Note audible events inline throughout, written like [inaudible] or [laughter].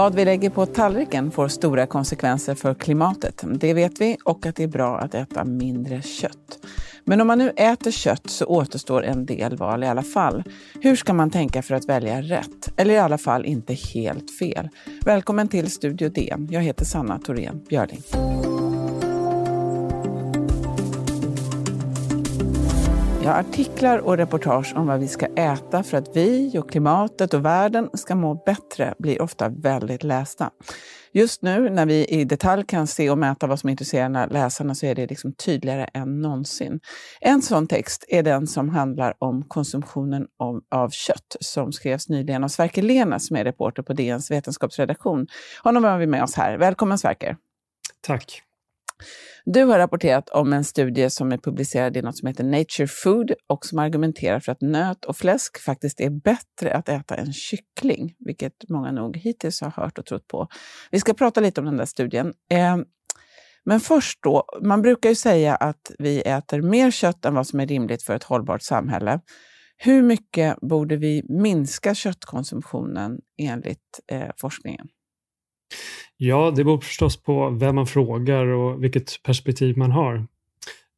Vad vi lägger på tallriken får stora konsekvenser för klimatet. Det vet vi och att det är bra att äta mindre kött. Men om man nu äter kött så återstår en del val i alla fall. Hur ska man tänka för att välja rätt? Eller i alla fall inte helt fel. Välkommen till Studio D. Jag heter Sanna Thorén Björling. Ja, artiklar och reportage om vad vi ska äta för att vi och klimatet och världen ska må bättre blir ofta väldigt lästa. Just nu när vi i detalj kan se och mäta vad som intresserar läsarna så är det liksom tydligare än någonsin. En sån text är den som handlar om konsumtionen av, av kött som skrevs nyligen av Sverker Lena som är reporter på DNs vetenskapsredaktion. Honom har vi med oss här. Välkommen Sverker! Tack! Du har rapporterat om en studie som är publicerad i något som heter Nature Food och som argumenterar för att nöt och fläsk faktiskt är bättre att äta än kyckling, vilket många nog hittills har hört och trott på. Vi ska prata lite om den där studien. Eh, men först då, man brukar ju säga att vi äter mer kött än vad som är rimligt för ett hållbart samhälle. Hur mycket borde vi minska köttkonsumtionen enligt eh, forskningen? Ja, det beror förstås på vem man frågar och vilket perspektiv man har.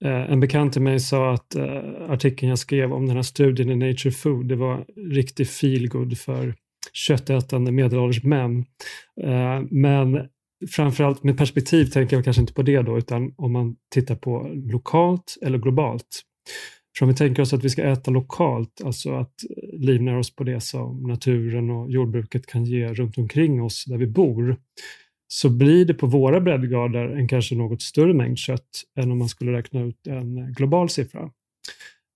Eh, en bekant till mig sa att eh, artikeln jag skrev om den här studien i Nature Food, det var riktig feelgood för köttätande medelålders män. Eh, men framförallt med perspektiv tänker jag kanske inte på det då, utan om man tittar på lokalt eller globalt. För om vi tänker oss att vi ska äta lokalt, alltså att livnära oss på det som naturen och jordbruket kan ge runt omkring oss där vi bor, så blir det på våra breddgrader en kanske något större mängd kött än om man skulle räkna ut en global siffra.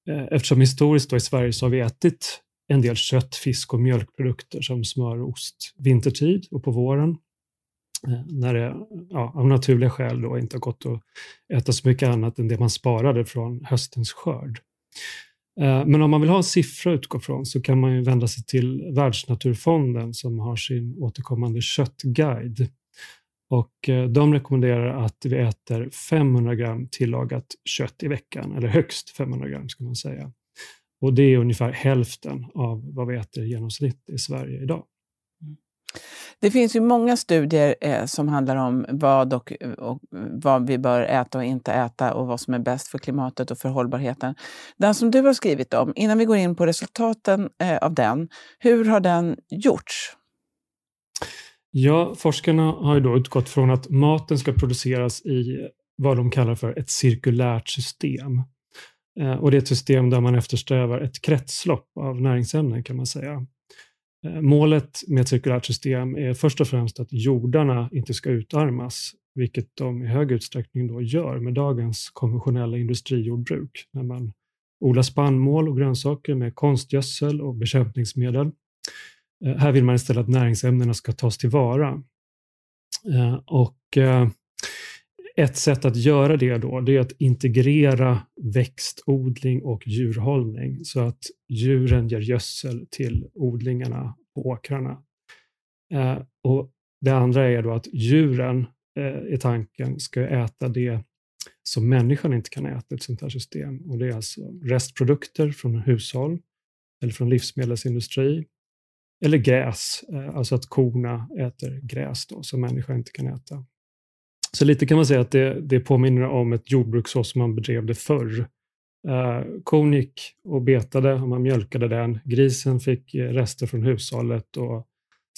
Eh, eftersom historiskt i Sverige så har vi ätit en del kött, fisk och mjölkprodukter som smör och ost vintertid och på våren eh, när det ja, av naturliga skäl då inte har gått att äta så mycket annat än det man sparade från höstens skörd. Eh, men om man vill ha en siffra att utgå från så kan man ju vända sig till Världsnaturfonden som har sin återkommande köttguide och eh, de rekommenderar att vi äter 500 gram tillagat kött i veckan, eller högst 500 gram ska man säga. Och det är ungefär hälften av vad vi äter i genomsnitt i Sverige idag. Det finns ju många studier eh, som handlar om vad, och, och, vad vi bör äta och inte äta och vad som är bäst för klimatet och för hållbarheten. Den som du har skrivit om, innan vi går in på resultaten eh, av den, hur har den gjorts? Ja, forskarna har ju då utgått från att maten ska produceras i vad de kallar för ett cirkulärt system. Eh, och det är ett system där man eftersträvar ett kretslopp av näringsämnen kan man säga. Eh, målet med ett cirkulärt system är först och främst att jordarna inte ska utarmas, vilket de i hög utsträckning då gör med dagens konventionella industrijordbruk, när man odlar spannmål och grönsaker med konstgödsel och bekämpningsmedel eh, här vill man istället att näringsämnena ska tas tillvara. Eh, och ett sätt att göra det då, det är att integrera växtodling och djurhållning så att djuren ger gödsel till odlingarna på åkrarna. Eh, och det andra är då att djuren eh, i tanken ska äta det som människan inte kan äta i ett sånt här system. Och det är alltså restprodukter från hushåll eller från livsmedelsindustri eller gräs, eh, alltså att korna äter gräs då, som människan inte kan äta. Så lite kan man säga att det, det påminner om ett jordbruk så som man bedrev det förr. Uh, kon gick och betade och man mjölkade den. Grisen fick rester från hushållet och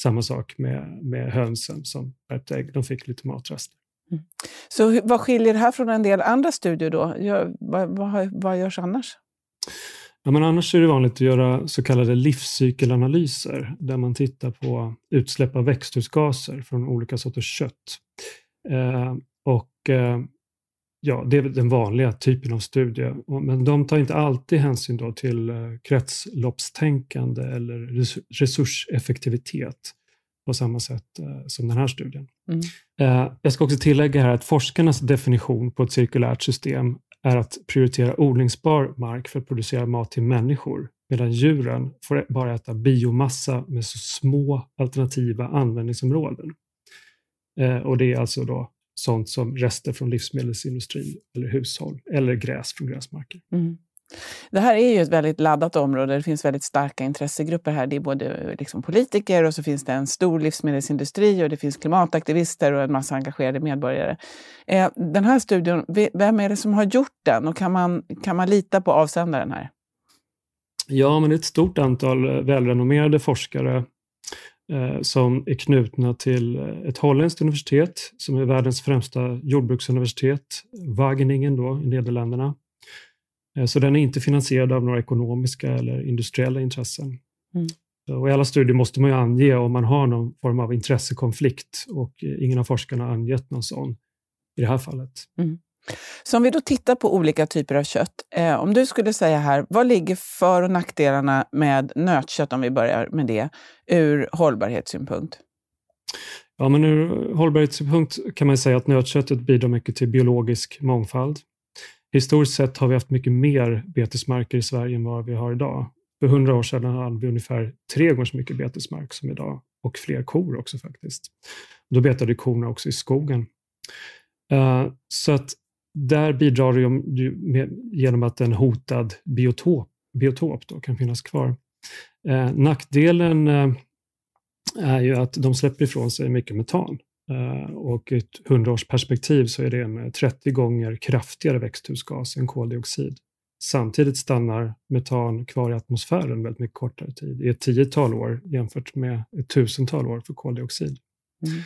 samma sak med, med hönsen som värpte ägg. De fick lite matrester. Mm. Så vad skiljer det här från en del andra studier då? Gör, vad, vad, vad görs annars? Ja, men annars är det vanligt att göra så kallade livscykelanalyser där man tittar på utsläpp av växthusgaser från olika sorters kött. Eh, och eh, ja, Det är den vanliga typen av studie, men de tar inte alltid hänsyn då till eh, kretsloppstänkande eller resurseffektivitet på samma sätt som den här studien. Mm. Jag ska också tillägga här att forskarnas definition på ett cirkulärt system är att prioritera odlingsbar mark för att producera mat till människor, medan djuren får bara äta biomassa med så små alternativa användningsområden. Eh, och det är alltså då sånt som rester från livsmedelsindustrin eller hushåll eller gräs från gräsmarker. Mm. Det här är ju ett väldigt laddat område. Det finns väldigt starka intressegrupper här. Det är både liksom politiker och så finns det en stor livsmedelsindustri och det finns klimataktivister och en massa engagerade medborgare. Eh, den här studien, vem är det som har gjort den och kan man, kan man lita på avsändaren här? Ja, men det är ett stort antal välrenommerade forskare som är knutna till ett holländskt universitet som är världens främsta jordbruksuniversitet, Wageningen då, i Nederländerna. Eh, så den är inte finansierad av några ekonomiska eller industriella intressen. Mm. Och I alla studier måste man ju ange om man har någon form av intressekonflikt och ingen av forskarna har angett någon sån i det här fallet. Mm. Så om vi då tittar på olika typer av kött. Eh, om du skulle säga här, vad ligger för och nackdelarna med nötkött, om vi börjar med det, ur hållbarhetssynpunkt? Ja, men ur hållbarhetssynpunkt kan man säga att nötköttet bidrar mycket till biologisk mångfald. Historiskt sett har vi haft mycket mer betesmarker i Sverige än vad vi har idag. För hundra år sedan hade vi ungefär tre gånger så mycket betesmark som idag och fler kor också faktiskt. Då betade korna också i skogen. Eh, så att där bidrar det med, genom att en hotad biotop, biotop då kan finnas kvar. Uh, nackdelen uh, är ju att de släpper ifrån sig mycket metan. Eh, och i ett hundraårsperspektiv så är det en 30 gånger kraftigare växthusgas än koldioxid. Samtidigt stannar metan kvar i atmosfären väldigt mycket kortare tid, i ett tiotal år jämfört med ett tusental år för koldioxid. Mm.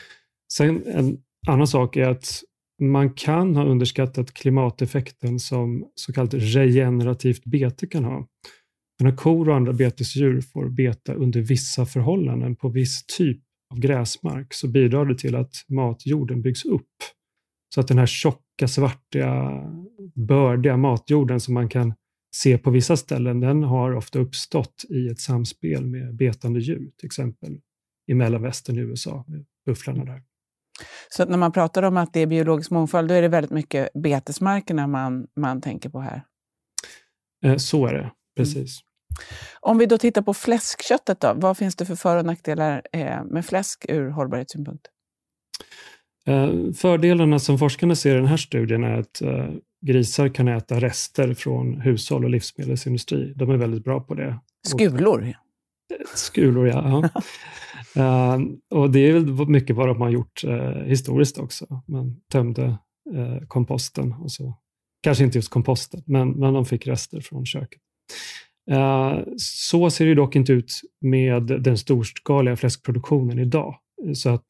Sen en annan sak är att man kan ha underskattat klimateffekten som så kallat regenerativt bete kan ha. när kor och andra betesdjur får beta under vissa förhållanden på viss typ av gräsmark så bidrar det till att matjorden byggs upp. Så att den här tjocka, svartiga, bördiga matjorden som man kan se på vissa ställen, den har ofta uppstått i ett samspel med betande djur, till exempel i mellanvästern i USA, med bufflarna där. Så när man pratar om att det är biologisk mångfald, då är det väldigt mycket betesmarkerna man, man tänker på här? Eh, så är det, precis. Mm. Om vi då tittar på fläskköttet, då, vad finns det för för och nackdelar eh, med fläsk ur hållbarhetssynpunkt? Eh, fördelarna som forskarna ser i den här studien är att grisar kan äta rester från hushåll och livsmedelsindustri. De är väldigt bra på det. Skulor? Skulor, ja. [laughs] uh, och det är väl mycket vad de har gjort uh, historiskt också. Man tömde uh, komposten och så. Kanske inte just komposten, men, men de fick rester från köket. Så ser det dock inte ut med den storskaliga fläskproduktionen idag. Så att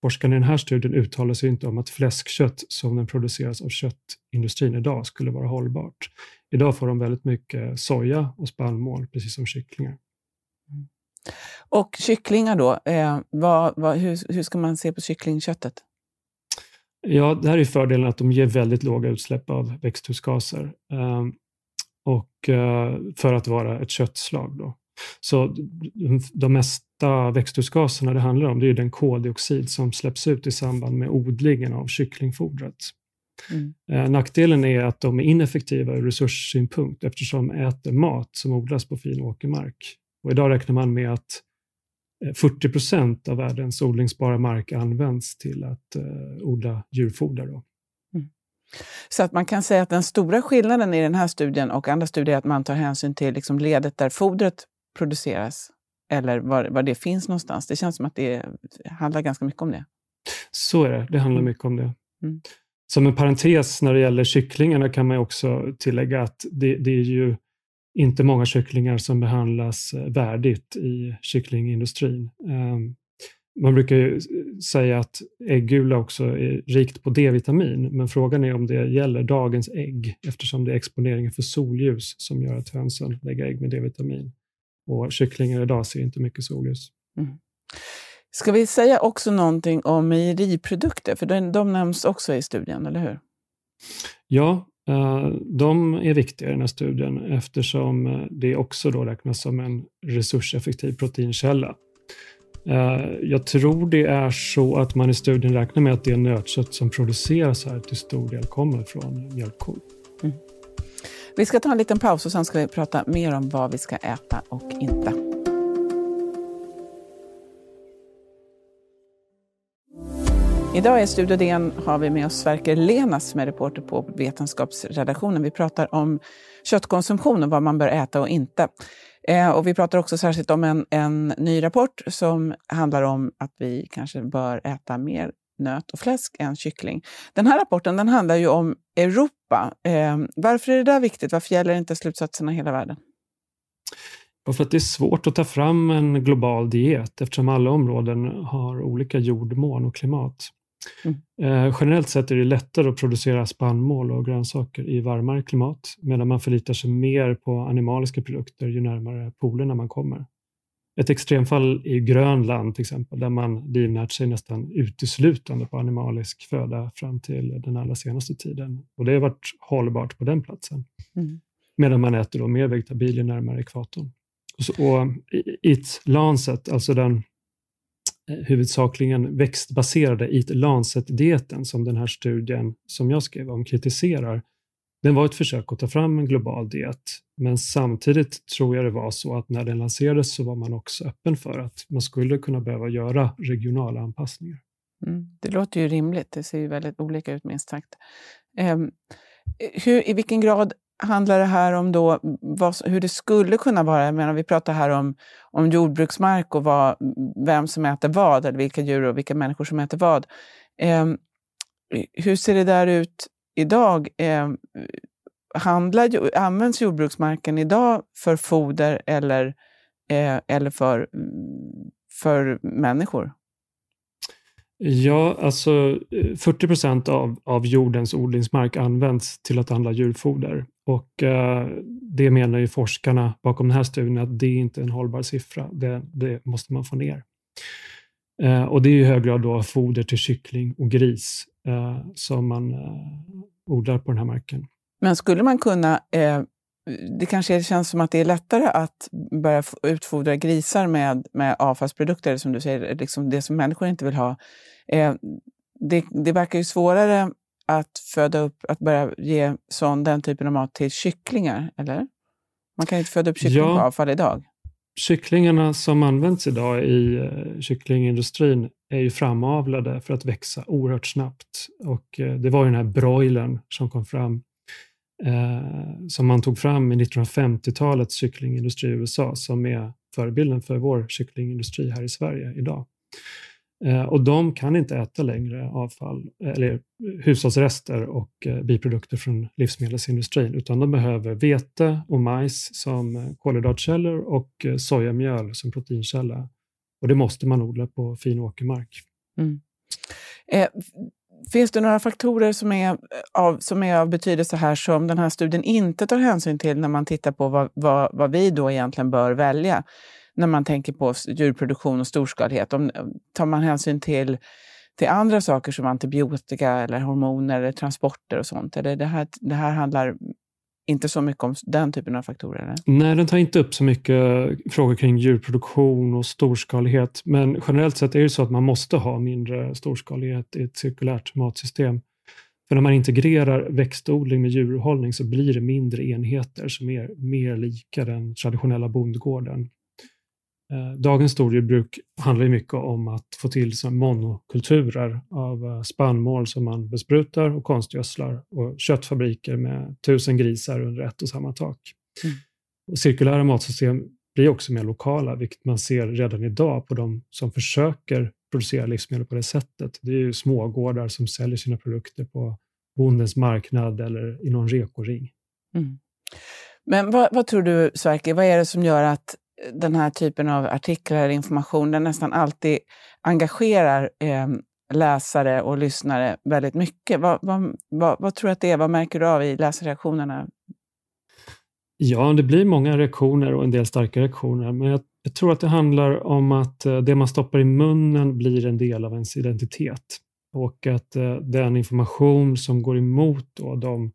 forskarna i den här studien uttalar sig inte om att fläskkött som den produceras av köttindustrin idag skulle vara hållbart. Idag får de väldigt mycket soja och spannmål, precis som kycklingar. Och kycklingar då, eh, vad, vad, hur, hur ska man se på kycklingköttet? Ja, det här är fördelen att de ger väldigt låga utsläpp av växthusgaser. Eh, och eh, för att vara ett köttslag. Då. Så de mesta växthusgaserna det handlar om det är den koldioxid som släpps ut i samband med odlingen av kycklingfodret. Mm. Eh, nackdelen är att de är ineffektiva ur resurssynpunkt eftersom de äter mat som odlas på fin åkermark. Och idag räknar man med att 40 eh, procent av världens odlingsbara mark används till att odla djurfoder. Då. Så att man kan säga att den stora skillnaden i den här studien och andra studier är att man tar hänsyn till liksom ledet där fodret produceras eller var, var det finns någonstans. Det känns som att det handlar ganska mycket om det. Så är det, det handlar mm. mycket om det. Mm. Som en parentes när det gäller kycklingarna kan man också tillägga att det, det är ju inte många kycklingar som behandlas värdigt i kycklingindustrin. Um, man brukar ju säga att äggula också är rikt på D-vitamin, men frågan är om det gäller dagens ägg eftersom det är exponeringen för solljus som gör att hönsen lägger ägg med D-vitamin. Och kycklingar idag ser inte mycket solljus. Mm. Ska vi säga också någonting om mejeriprodukter? För de, de nämns också i studien, eller hur? Ja, eh, Eh, de är viktiga i den här studien eftersom eh, det också då räknas som en resurseffektiv proteinkälla. Eh, jag tror det är så att man i studien räknar med att det nötkött som produceras här till stor del kommer från mjölkkor. Mm. Vi ska ta en liten paus och sen ska vi prata mer om vad vi ska äta och inte. Idag i Studio DN har vi med oss Sverker Lenas som är reporter på Vetenskapsredaktionen. Vi pratar om köttkonsumtion och vad man bör äta och inte. Eh, och vi pratar också särskilt om en, en ny rapport som handlar om att vi kanske bör äta mer nöt och fläsk än kyckling. Den här rapporten den handlar ju om Europa. Eh, varför är det där viktigt? Varför gäller inte slutsatserna hela världen? Och för att det är svårt att ta fram en global diet eftersom alla områden har olika jordmån och klimat. Mm. Eh, generellt sett är det lättare att producera spannmål och grönsaker i varmare klimat medan man förlitar sig mer på animaliska produkter ju närmare polerna man kommer. Ett extremfall är Grönland till exempel, där man livnärt sig nästan uteslutande på animalisk föda fram till den allra senaste tiden. Och det har varit hållbart på den platsen. Mm. Medan man äter då mer vegetabilier närmare ekvatorn. Och, och It Lancet, alltså den Eh, huvudsakligen växtbaserade Eat Lancet-dieten som den här studien som jag skrev om kritiserar, den var ett försök att ta fram en global diet. Men samtidigt tror jag det var så att när den lanserades så var man också öppen för att man skulle kunna behöva göra regionala anpassningar. Mm, det låter ju rimligt. Det ser ju väldigt olika ut minst sagt. Um, hur, I vilken grad handlar det här om då vad, hur det skulle kunna vara? Jag menar, vi pratar här om, om jordbruksmark och vad, vem som äter vad, eller vilka djur och vilka människor som äter vad. Eh, hur ser det där ut idag? Eh, handlar, används jordbruksmarken idag för foder eller, eh, eller för, för människor? Ja, alltså eh, 40 procent av, av jordens odlingsmark används till att handla djurfoder. Och eh, det menar ju forskarna bakom den här studien att det är inte är en hållbar siffra. Det, det måste man få ner. Eh, och det är i hög grad då foder till kyckling och gris eh, som man eh, odlar på den här marken. Men skulle man kunna eh, det kanske känns som att det är lättare att börja utfodra grisar med, med avfallsprodukter, som du säger, liksom det som människor inte vill ha. Eh, det, det verkar ju svårare att föda upp, att börja ge sån, den typen av mat till kycklingar, eller? Man kan inte föda upp kyckling ja, på avfall idag. Kycklingarna som används idag i uh, kycklingindustrin är ju framavlade för att växa oerhört snabbt. Och uh, det var ju den här broilern som kom fram eh, som man tog fram i 1950-talets kycklingindustri i USA som är förebilden för vår kycklingindustri här i Sverige idag. Eh, och de kan inte äta längre avfall, eller hushållsrester och eh, biprodukter från livsmedelsindustrin, utan de behöver vete och majs som eh, kolhydratkällor och eh, sojamjöl som proteinkälla. Och det måste man odla på fin åkermark. Mm. Eh, finns det några faktorer som är, av, som är av betydelse här som den här studien inte tar hänsyn till när man tittar på vad, vad, vad vi då egentligen bör välja? när man tänker på djurproduktion och storskalighet? Om, tar man hänsyn till, till andra saker som antibiotika eller hormoner eller transporter och sånt? Eller det här, det här handlar inte så mycket om den typen av faktorer? Eller? Nej, den tar inte upp så mycket frågor kring djurproduktion och storskalighet. Men generellt sett är det så att man måste ha mindre storskalighet i ett cirkulärt matsystem. För när man integrerar växtodling med djurhållning så blir det mindre enheter som är mer lika den traditionella bondgården. Eh, dagens storjordbruk handlar ju mycket om att få till monokulturer av eh, spannmål som man besprutar och konstgödslar och köttfabriker med tusen grisar under ett och samma tak. Mm. Och cirkulära matsystem blir också mer lokala, vilket man ser redan idag på de som försöker producera livsmedel på det sättet. Det är ju smågårdar som säljer sina produkter på bondens marknad eller i någon rekoring. Mm. Men vad, vad, tror du, Sverker, vad är det som gör att den här typen av artiklar eller information, den nästan alltid engagerar eh, läsare och lyssnare väldigt mycket. Vad, vad, vad, vad, tror du att det är? Vad märker du av i läsreaktionerna? Ja, det blir många reaktioner och en del starka reaktioner, men jag, jag tror att det handlar om att eh, det man stoppar i munnen blir en del av ens identitet och att eh, den information som går emot då, de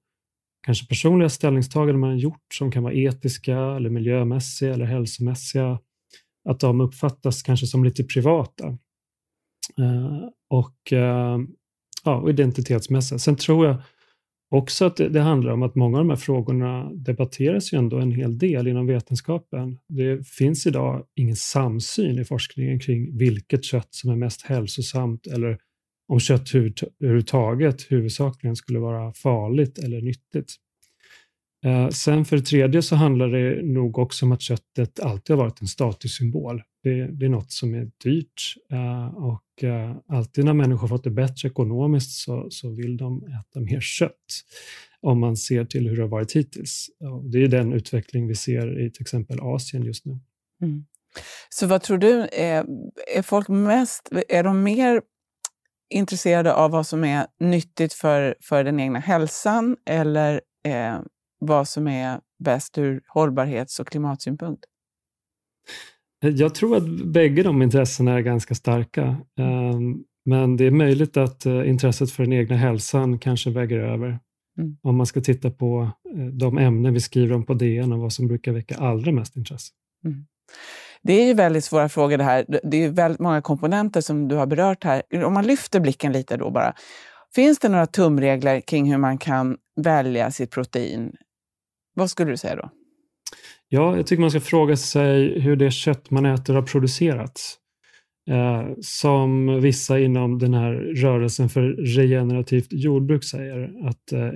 kanske personliga ställningstaganden man har gjort som kan vara etiska eller miljömässiga eller hälsomässiga, att de uppfattas kanske som lite privata. Eh, och, uh, ja, och identitetsmässiga. Sen tror jag också att det, det, handlar om att många av de här frågorna debatteras ju ändå en hel del inom vetenskapen. Det finns idag ingen samsyn i forskningen kring vilket kött som är mest hälsosamt eller om kött överhuvudtaget huvudsakligen skulle vara farligt eller nyttigt. Eh, sen för det tredje så handlar det nog också om att köttet alltid har varit en statussymbol. Det, det är något som är dyrt eh, och eh, alltid när människor fått det bättre ekonomiskt så, så vill de äta mer kött om man ser till hur det har varit hittills. Det är den utveckling vi ser i till exempel Asien just nu. Mm. Så vad tror du, är, är folk mest, är de mer intresserade av vad som är nyttigt för, för den egna hälsan eller eh, vad som är bäst ur hållbarhets och klimatsynpunkt? Jag tror att bägge de intressena är ganska starka. Ehm, men det är möjligt att eh, intresset för den egna hälsan kanske väger över. Mm. Om man ska titta på eh, de ämnen vi skriver om på DN och vad som brukar väcka allra mest intresse. Mm. Det är ju väldigt svåra frågor det här. Det är väldigt många komponenter som du har berört här. Om man lyfter blicken lite då bara. Finns det några tumregler kring hur man kan välja sitt protein? Vad skulle du säga då? Ja, jag tycker man ska fråga sig hur det kött man äter har producerats. Eh, som vissa inom den här rörelsen för regenerativt jordbruk säger, att, eh,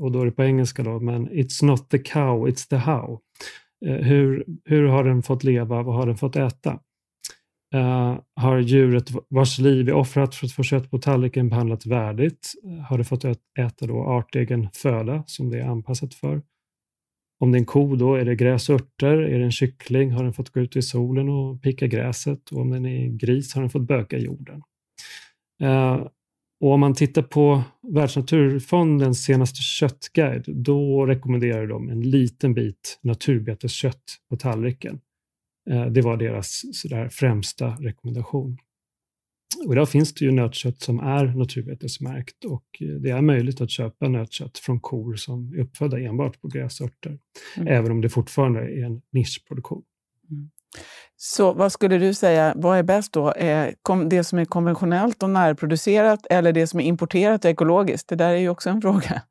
och då är det på engelska då, men it's not the cow, it's the how. Eh, hur, hur har den fått leva? Vad har den fått äta? Uh, har djuret vars liv är offrat för att få kött på tallriken behandlats värdigt? Eh, har det fått äta då artegen föda som det är anpassat för? Om det är en ko då är det gräs och örter. Är det en kyckling har den fått gå ut i solen och picka gräset. Och om den är gris har den fått böka jorden. Uh, och om man tittar på Världsnaturfondens senaste köttguide, då rekommenderar de en liten bit naturbeteskött på tallriken. Eh, det var deras sådär, främsta rekommendation. Och idag finns det ju nötkött som är naturbetesmärkt och det är möjligt att köpa nötkött från kor som är uppfödda enbart på gräsörter, mm. även om det fortfarande är en nischproduktion. Mm. Så vad skulle du säga, vad är bäst då? Det som är konventionellt och närproducerat eller det som är importerat och ekologiskt? Det där är ju också en [laughs] fråga.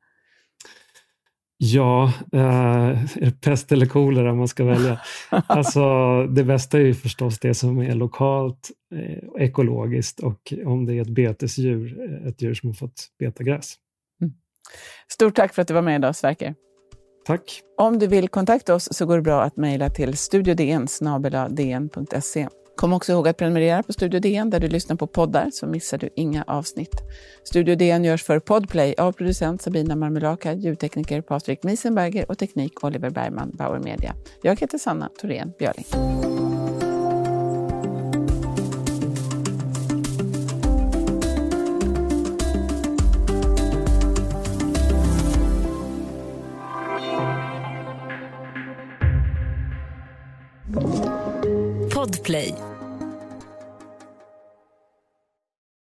Ja, eh, pest eller kolera man ska välja. [laughs] alltså, det bästa är ju förstås det som är lokalt, eh, ekologiskt och om det är ett betesdjur, eh, ett djur som har fått beta gräs. Mm. Stort tack för att du var med idag, Sverker. Tack. Om du vill kontakta oss så går det bra att mejla till studiodn Kom också ihåg att prenumerera på Studio DN där du lyssnar på poddar så missar du inga avsnitt. Studio DN görs för Podplay av producent Sabina Marmelaka, ljudtekniker Patrik Miesenberger och teknik Oliver Bergman, Bauer Media. Jag heter Sanna Thorén Björling. Podplay.